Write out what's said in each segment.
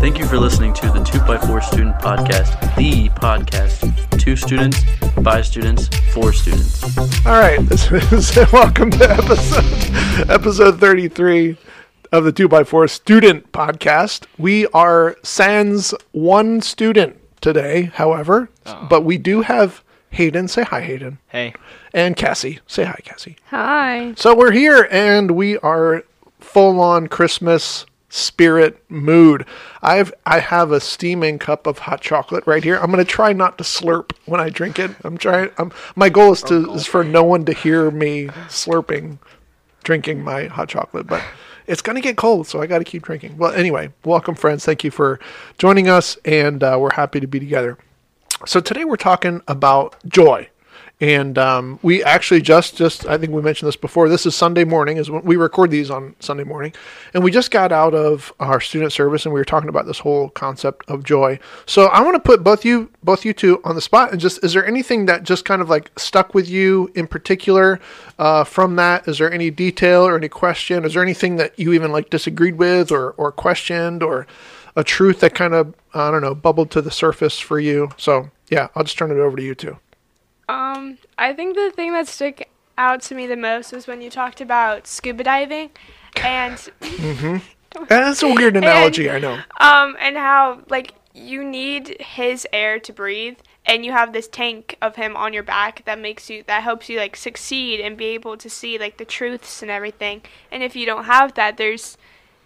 Thank you for listening to the 2x4 Student Podcast, the podcast. Two students, by students, for students. All right, this is welcome to episode episode 33 of the 2x4 Student Podcast. We are sans one student today, however, oh. but we do have Hayden. Say hi, Hayden. Hey. And Cassie. Say hi, Cassie. Hi. So we're here and we are full on Christmas spirit mood. I've I have a steaming cup of hot chocolate right here. I'm gonna try not to slurp when I drink it. I'm trying. I'm, my goal is to is for no one to hear me slurping, drinking my hot chocolate, but. It's gonna get cold, so I got to keep drinking. Well, anyway, welcome, friends. Thank you for joining us, and uh, we're happy to be together. So today we're talking about joy. And um, we actually just, just I think we mentioned this before. This is Sunday morning, is when we record these on Sunday morning, and we just got out of our student service, and we were talking about this whole concept of joy. So I want to put both you, both you two, on the spot, and just is there anything that just kind of like stuck with you in particular uh, from that? Is there any detail or any question? Is there anything that you even like disagreed with or or questioned or a truth that kind of I don't know bubbled to the surface for you? So yeah, I'll just turn it over to you two. Um, I think the thing that stuck out to me the most was when you talked about scuba diving, and mm-hmm. That's a weird analogy, I know. um, and how like you need his air to breathe, and you have this tank of him on your back that makes you that helps you like succeed and be able to see like the truths and everything. And if you don't have that, there's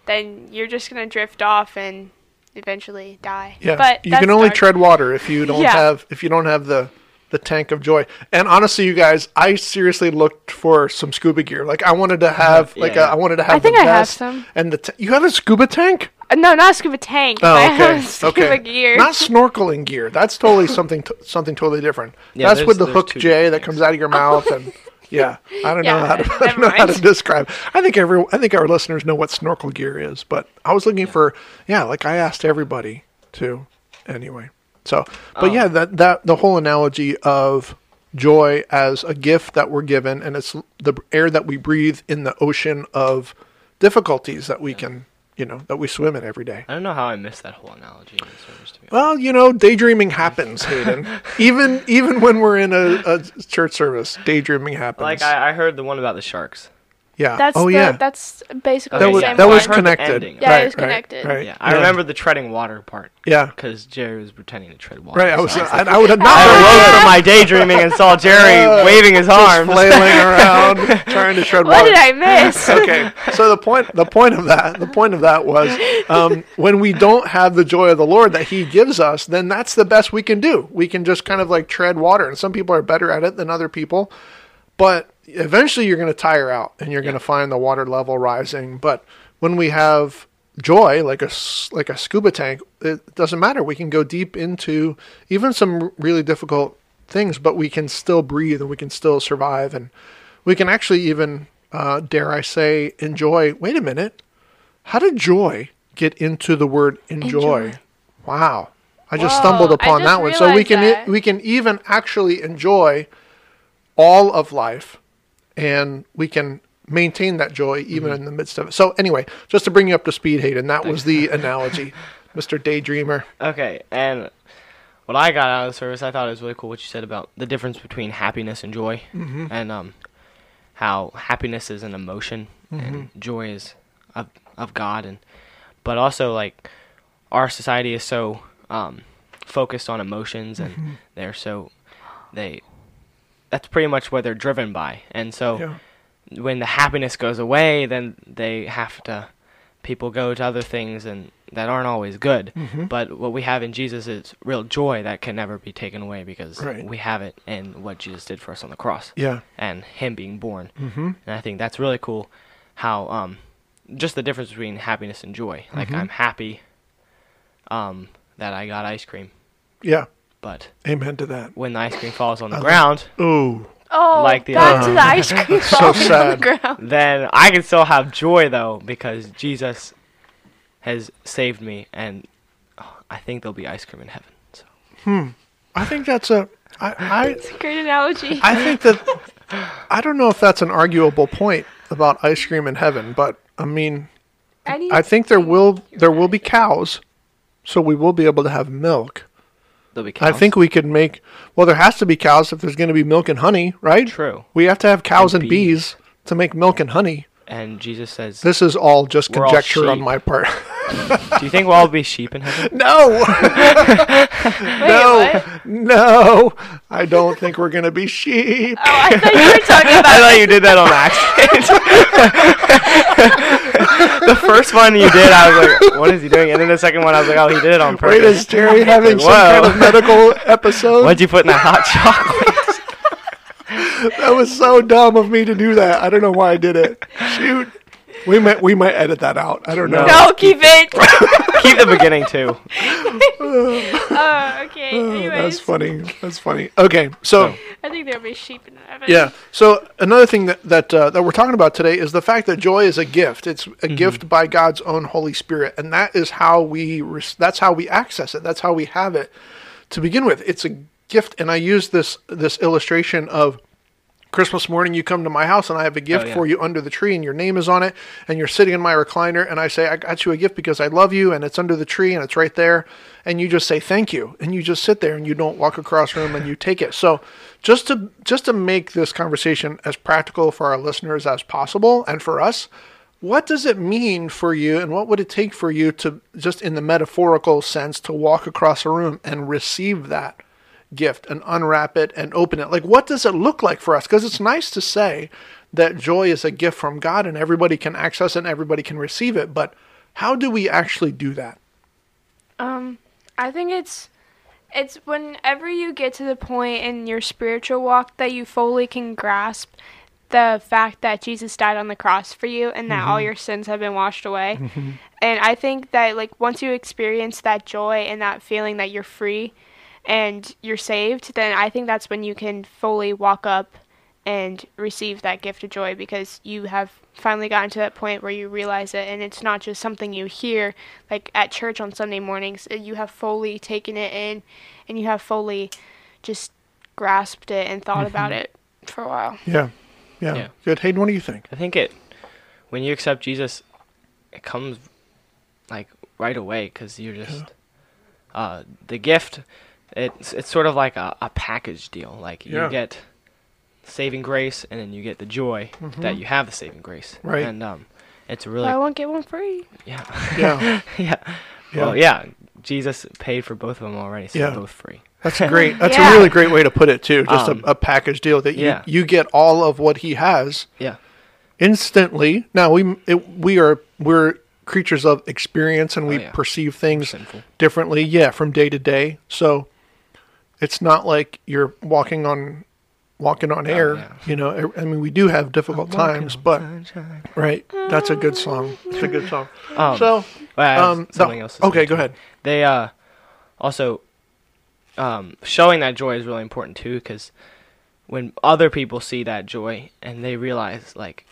then you're just gonna drift off and eventually die. Yeah, but you can only dark. tread water if you don't Yeah. have if you don't have the the tank of joy. And honestly, you guys, I seriously looked for some scuba gear. Like I wanted to have like a, Yeah. I wanted to have. I think the I have some. And the t- you have a scuba tank? Uh, No, not a scuba tank. Oh, but I okay. have scuba okay. gear. Not snorkeling gear. That's totally something t- something totally different. Yeah, That's with the hook two J different that comes out of your mouth and yeah, I don't know how to, I don't never know how to describe. I think every I think our listeners know what snorkel gear is, but I was looking for yeah, like I asked everybody to anyway. So, but Oh. yeah, um, that that the whole analogy of joy as a gift that we're given and it's the air that we breathe in the ocean of difficulties that we can, you know, that we swim in every day. I don't know how I missed that whole analogy service to be honest. Well, you know, daydreaming happens, Hayden. even even when we're in a, a church service, daydreaming happens. Like I, I heard the one about the sharks. Yeah. That's oh the, yeah. That's basically that the was same that was part. I connected. ending. Yeah, it was connected. Right. Yeah, I remember the treading water part Yeah. because Jerry was pretending to tread water. Right. I so was. like- I, I would have not. I very awoke from my daydreaming and saw Jerry waving his Just arms. flailing around, trying to tread What water. What did I miss? okay. So the point the point of that the point of that was um, when we don't have the joy of the Lord that He gives us, then that's the best we can do. We can just kind of like tread water, and some people are better at it than other people, but eventually you're going to tire out and you're going to find the water level rising. But when we have joy like a like a scuba tank, it doesn't matter. We can go deep into even some really difficult things, but we can still breathe and we can still survive and we can actually even uh, dare I say enjoy. Wait a minute, how did joy get into the word enjoy? Enjoy. Wow, I just Whoa, stumbled upon just that one. So we can that. we can even actually enjoy all of life, and we can maintain that joy even Mm-hmm. in the midst of it. So anyway, just to bring you up to speed, Hayden, that was the analogy, Mister Daydreamer. Okay, and what I got out of the service, I thought it was really cool what you said about the difference between happiness and joy, Mm-hmm. and um, how happiness is an emotion and joy is of of God, and but also like our society is so um, focused on emotions, and they're so they that's pretty much what they're driven by, and so Yeah. when the happiness goes away, then they have to people go to other things and that aren't always good. Mm-hmm. But what we have in Jesus is real joy that can never be taken away because Right. we have it in what Jesus did for us on the cross Yeah. and Him being born. Mm-hmm. And I think that's really cool. How um, just the difference between happiness and joy. Like Mm-hmm. I'm happy um that I got ice cream, Yeah. But Amen to that. when the ice cream falls on the ground, Ooh. Oh, Like the back other- to the ice cream So falling on the ground. then I can still have joy though because Jesus has saved me, and oh, I think there'll be ice cream in heaven. So hmm. I think that's a. I, I It's a great analogy. I think that I don't know if that's an arguable point about ice cream in heaven, but I mean, Any, I think there will there will be cows, so we will be able to have milk. There'll be I think we could make. Well, there has to be cows if there's going to be milk and honey, right? True. We have to have cows and, And bees. to make milk and honey. And Jesus says, This is all just We're all conjecture on sheep. my part. "Do you think we'll all be sheep in heaven?" no, Wait, no, what? no. I don't think we're going to be sheep. Oh, I thought you were talking about. I thought you did that on accident. The first one you did, I was like, "What is he doing?" And then the second one, I was like, "Oh, he did it on Wait, purpose." is Jerry having some kind of medical episode? What'd you put in that hot chocolate? That was so dumb of me to do that. I don't know why I did it. Shoot. We might we might edit that out. I don't know. No, keep it. Keep the beginning too. Oh, okay. Anyways, That's funny. That's funny. Okay, so I think there'll be sheep in heaven. yeah. So another thing that that uh, that we're talking about today is the fact that joy is a gift. It's a gift by God's own Holy Spirit, and that is how we res- that's how we access it. That's how we have it to begin with. It's a gift, and I use this this illustration of Christmas morning, you come to my house and I have a gift Oh, yeah. for you under the tree, and your name is on it, and you're sitting in my recliner, and I say, I got you a gift because I love you, and it's under the tree, and it's right there, and you just say thank you, and you just sit there, and you don't walk across room, and you take it. So, just to just to make this conversation as practical for our listeners as possible, and for us, what does it mean for you, and what would it take for you to just in the metaphorical sense to walk across a room and receive that? Gift and unwrap it and open it. Like, what does it look like for us? Because it's nice to say that joy is a gift from God and everybody can access it and everybody can receive it. But how do we actually do that? Um, I think it's it's whenever you get to the point in your spiritual walk that you fully can grasp the fact that Jesus died on the cross for you and that all your sins have been washed away. And I think that like once you experience that joy and that feeling that you're free and you're saved, then I think that's when you can fully walk up and receive that gift of joy because you have finally gotten to that point where you realize it and it's not just something you hear like at church on Sunday mornings. Uh, You have fully taken it in and you have fully just grasped it and thought about it for a while. Yeah. Yeah. Yeah. Good. Hayden, what do you think? I think it when you accept Jesus, it comes like right away because you're just uh, the gift. It's it's sort of like a, a package deal. Like you Yeah. get saving grace, and then you get the joy that you have the saving grace. Mm-hmm. Right. And um, it's a I won't get one free. yeah Yeah. yeah. Well, yeah. Jesus paid for both of them already, so Yeah. they're both free. That's great. That's Yeah. a really great way to put it too. Just Um, a, a package deal that you yeah. you get all of what he has Yeah. instantly. Now we it, we are we're creatures of experience and we Oh, yeah. perceive things Sinful. differently. Yeah, from day to day. So it's not like you're walking on walking on air. Oh, yeah. You know, I mean, we do have difficult times, but right. That's a good song. It's a good song. Um, so Well, um, something else. okay, go ahead. They uh, also um, showing that joy is really important too, because when other people see that joy and they realize like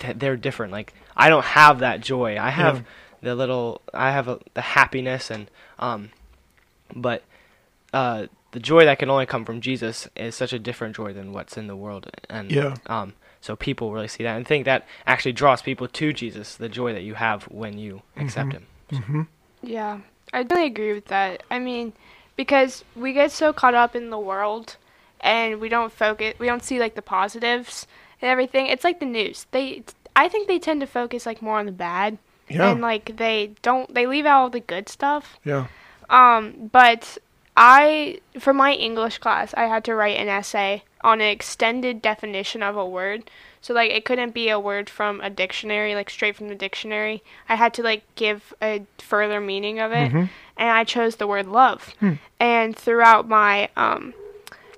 that they're different, like I don't have that joy. I have Yeah. the little, I have a, the happiness and um, but uh, the joy that can only come from Jesus is such a different joy than what's in the world, and Yeah. um, so people really see that and think that actually draws people to Jesus, the joy that you have when you accept Him. Yeah, I really agree with that. I mean, because we get so caught up in the world and we don't focus, we don't see like the positives and everything. It's like the news. They, I think they tend to focus like more on the bad Yeah. and like they don't, they leave out all the good stuff. Yeah. Um, but I, for my English class, I had to write an essay on an extended definition of a word. So like it couldn't be a word from a dictionary, like straight from the dictionary. I had to like give a further meaning of it, and I chose the word love. And throughout my um,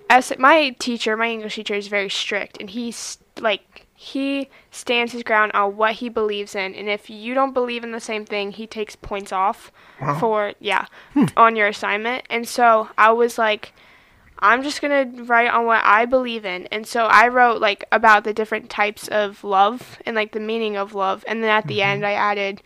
essay, my teacher, my English teacher, is very strict, and he's like he stands his ground on what he believes in, and if you don't believe in the same thing, he takes points off for yeah on your assignment. And so I was like. I'm just gonna write on what I believe in, and so I wrote like about the different types of love and like the meaning of love, and then at the end I added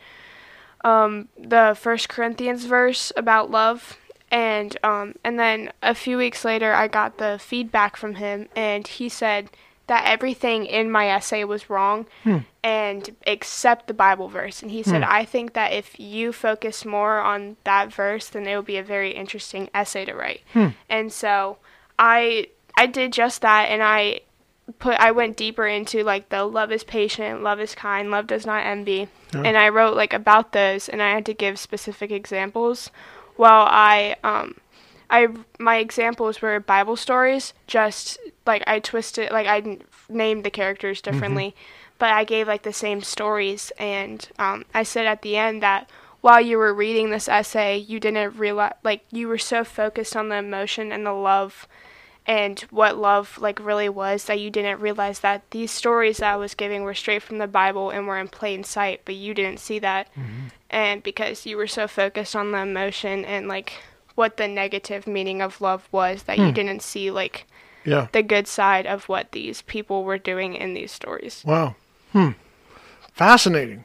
um, the First Corinthians verse about love, and um, and then a few weeks later I got the feedback from him, and he said that everything in my essay was wrong hmm. and except the Bible verse. And he said, hmm. I think that if you focus more on that verse, then it will be a very interesting essay to write. Hmm. And so I I did just that and I put I went deeper into like the love is patient, love is kind, love does not envy. And I wrote like about those and I had to give specific examples while I um I my examples were Bible stories, just like I twisted like I named the characters differently, but I gave like the same stories and um I said at the end that while you were reading this essay, you didn't realize like you were so focused on the emotion and the love and what love like really was that you didn't realize that these stories that I was giving were straight from the Bible and were in plain sight, but you didn't see that. And because you were so focused on the emotion and like what the negative meaning of love was that you didn't see like Yeah. the good side of what these people were doing in these stories. Wow. Hmm. Fascinating.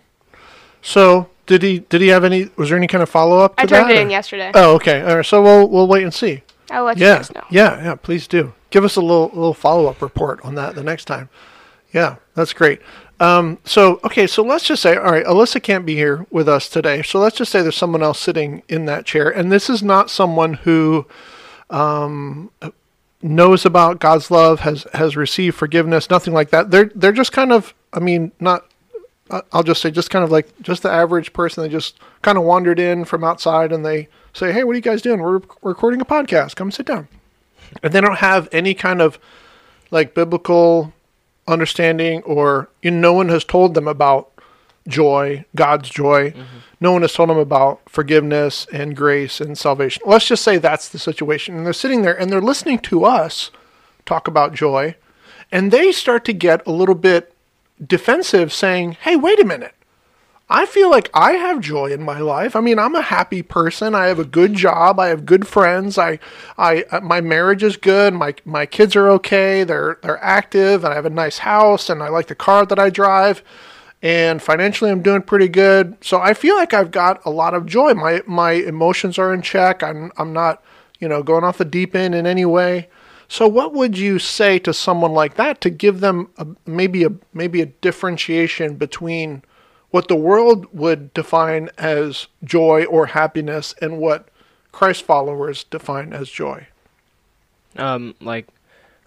So, did he did he have any? Was there any kind of follow up? I turned that, it in or- yesterday. Oh, okay. All right. So we'll we'll wait and see. I'll let you Yeah. guys know. Yeah. Yeah. Please do. Give us a little little follow up report on that the next time. Yeah, that's great. Um, so okay, so let's just say, all right, Alyssa can't be here with us today. So let's just say there's someone else sitting in that chair, and this is not someone who um, knows about God's love, has has received forgiveness, nothing like that. They're they're just kind of, I mean, not. I'll just say, just kind of like just the average person. They just kind of wandered in from outside, and they say, "Hey, what are you guys doing? We're recording a podcast. Come sit down." And they don't have any kind of like biblical understanding, or you know, no one has told them about joy, God's joy. Mm-hmm. No one has told them about forgiveness and grace and salvation. Let's just say that's the situation. And they're sitting there and they're listening to us talk about joy, and they start to get a little bit defensive, saying, Hey, wait a minute. I feel like I have joy in my life. I mean, I'm a happy person. I have a good job. I have good friends. I, I, uh, my marriage is good. My, my kids are okay. They're, they're active, and I have a nice house, and I like the car that I drive. And financially, I'm doing pretty good. So I feel like I've got a lot of joy. My, my emotions are in check. I'm, I'm not, you know, going off the deep end in any way. So what would you say to someone like that to give them a, maybe a, maybe a differentiation between what the world would define as joy or happiness and what Christ followers define as joy. Um, like,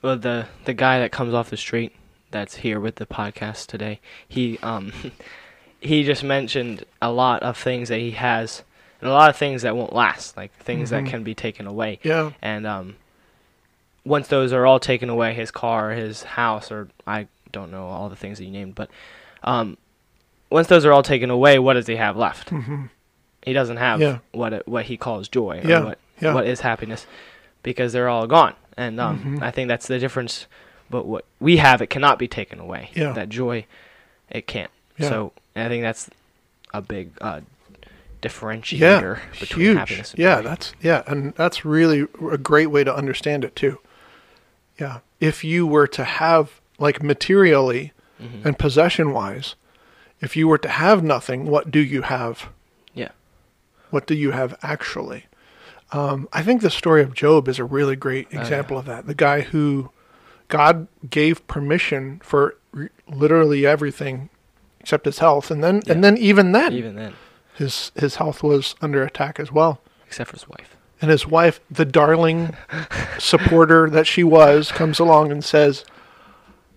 well, the the guy that comes off the street that's here with the podcast today, he um, he just mentioned a lot of things that he has, and a lot of things that won't last, like things that can be taken away. Yeah. And um, once those are all taken away, his car, his house, or I don't know all the things that you named, but um, once those are all taken away, what does he have left? He doesn't have Yeah. what it, what he calls joy, or Yeah, what yeah. what is happiness, because they're all gone. And um, Mm-hmm. I think that's the difference. But what we have, it cannot be taken away. Yeah. That joy, it can't. Yeah. So I think that's a big uh, Yeah, differentiator between huge. happiness. And Yeah, joy. that's yeah, and that's really a great way to understand it too. Yeah, if you were to have like materially Mm-hmm. and possession wise, if you were to have nothing, what do you have? yeah. What do you have actually? Um, I think the story of Job is a really great Oh, example of that. The guy who God gave permission for re- literally everything except his health, and then and then even then, Even then, his his health was under attack as well. except for his wife. And his wife, the darling supporter that she was, comes along and says,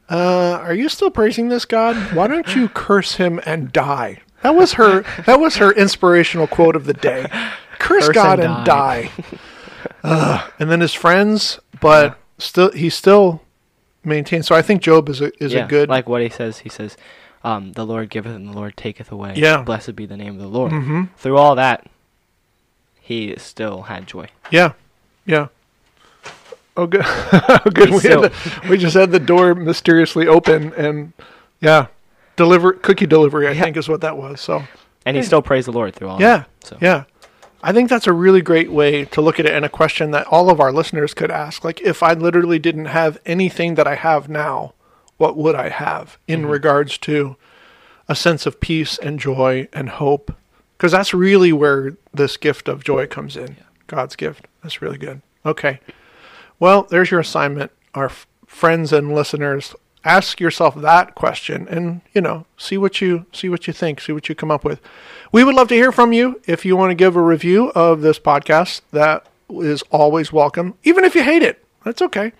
uh, "Are you still praising this God? Why don't you curse him and die?" That was her. That was her inspirational quote of the day. Curse, Curse God and and die. Ugh. and then his friends, but still, he still maintains. So I think Job is a is yeah, a good. like what he says. He says, um, "The Lord giveth and the Lord taketh away." Yeah. Blessed be the name of the Lord. Mhm. Through all that, he still had joy. Yeah, yeah. Oh, good. Oh, good. We, the, we just had the door mysteriously open, and yeah, deliver cookie delivery. I think is what that was. So And he still praised the Lord through all yeah, that. So yeah. I think that's a really great way to look at it, and a question that all of our listeners could ask. Like, if I literally didn't have anything that I have now, what would I have in mm-hmm. regards to a sense of peace and joy and hope? Because that's really where this gift of joy comes in. God's gift. That's really good. Okay. Well, there's your assignment. Our f- friends and listeners, ask yourself that question and you know see what you see what you think see what you come up with. We would love to hear from you. If you want to give a review of this podcast that is always welcome even if you hate it. That's okay.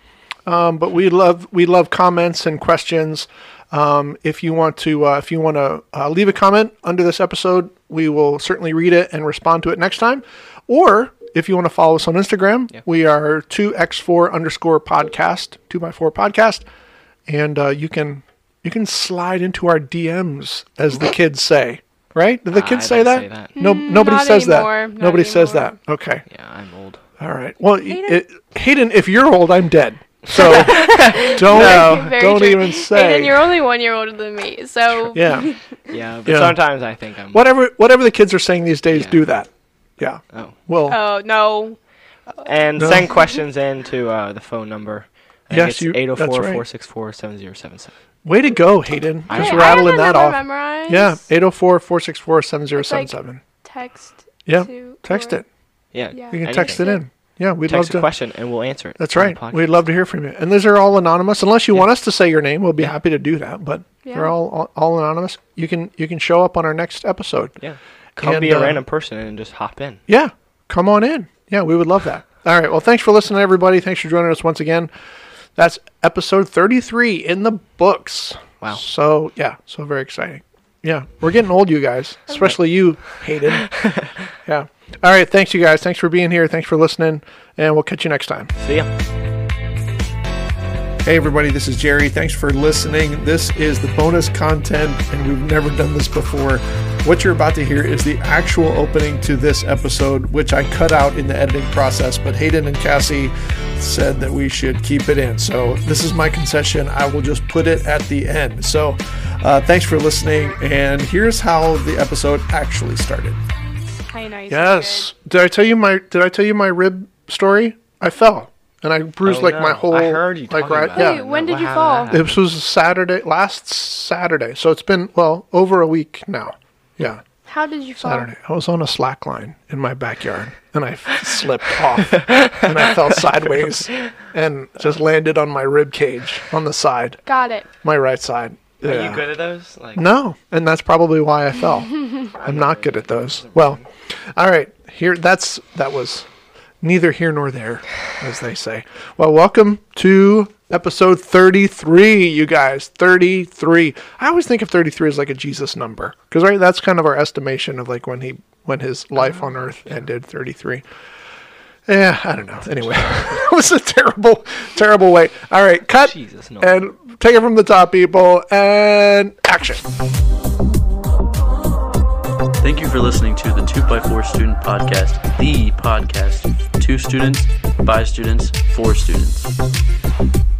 Um, but we love we love comments and questions. Um, if you want to uh, if you want to uh, leave a comment under this episode we will certainly read it and respond to it next time. Or if you want to follow us on Instagram, we are 2x4 underscore podcast, 2x4 podcast. And uh, you can you can slide into our DMs, as the kids say. Right? Did the I kids say that? say that. No, nobody says anymore. that. Not Nobody says that. Okay. Yeah, I'm old. All right. Well, Hayden? It, Hayden, if you're old, I'm dead. So don't Very don't true. even say. And you're only one year older than me, so yeah. Yeah, but Yeah. sometimes I think I'm. Whatever whatever the kids are saying these days, Yeah. do that. Yeah. Oh. Well, Oh no. And No. send questions in to uh, the phone number. I Yes, you- that's 804 right. 464 7077. way to go, Hayden. I- Just Hey, I rattling have that off. Memorized. Yeah, 804-464-7077. Text. Yeah, to- text or- it. Yeah. Yeah. You can text it in. Yeah, we'd Text love to a question and we'll answer it. That's right. We'd love to hear from you. And these are all anonymous, unless you want us to say your name. We'll be happy to do that. But they're all, all all anonymous. You can you can show up on our next episode. Yeah. Come And, be a uh, random person and just hop in. Yeah, come on in. Yeah, we would love that. All right. Well, thanks for listening, everybody. Thanks for joining us once again. That's episode 33 in the books. Wow. So, yeah, so very exciting. Yeah, we're getting old, you guys, especially you, Hayden. yeah. All right. Thanks, you guys. Thanks for being here. Thanks for listening. And we'll catch you next time. See ya. Hey, everybody, this is Jerry. Thanks for listening. This is the bonus content, and we've never done this before. What you're about to hear is the actual opening to this episode, which I cut out in the editing process, but Hayden and Cassie said that we should keep it in. So, this is my concession. I will just put it at the end. So, uh, thanks for listening, and here's how the episode actually started. I know. Yes. Did I tell you my Did I tell you my rib story? I fell and I bruised Oh, like no. my whole. I heard you like right. about yeah. Wait, when No, did you fall? This was Saturday, last Saturday. So it's been, well, over a week now. Yeah, How did you fall? Saturday. I was on a slack line in my backyard and I slipped off and I fell sideways and just landed on my rib cage on the side, Got it. my right side. Are Yeah. you good at those? Like, No, and that's probably why I fell. I'm not good at those. Well, all right. Here, that's that was neither here nor there, as they say. Well, welcome to episode 33, you guys. 33. I always think of 33 as like a Jesus number, because right, that's kind of our estimation of like when he when his life on Earth ended. 33. Yeah, I don't know. Anyway, it was a terrible, terrible way. All right, cut Jesus, no. and take it from the top, people, and action. Thank you for listening to the 2x4 Student Podcast, the podcast. Two students, by students, for students.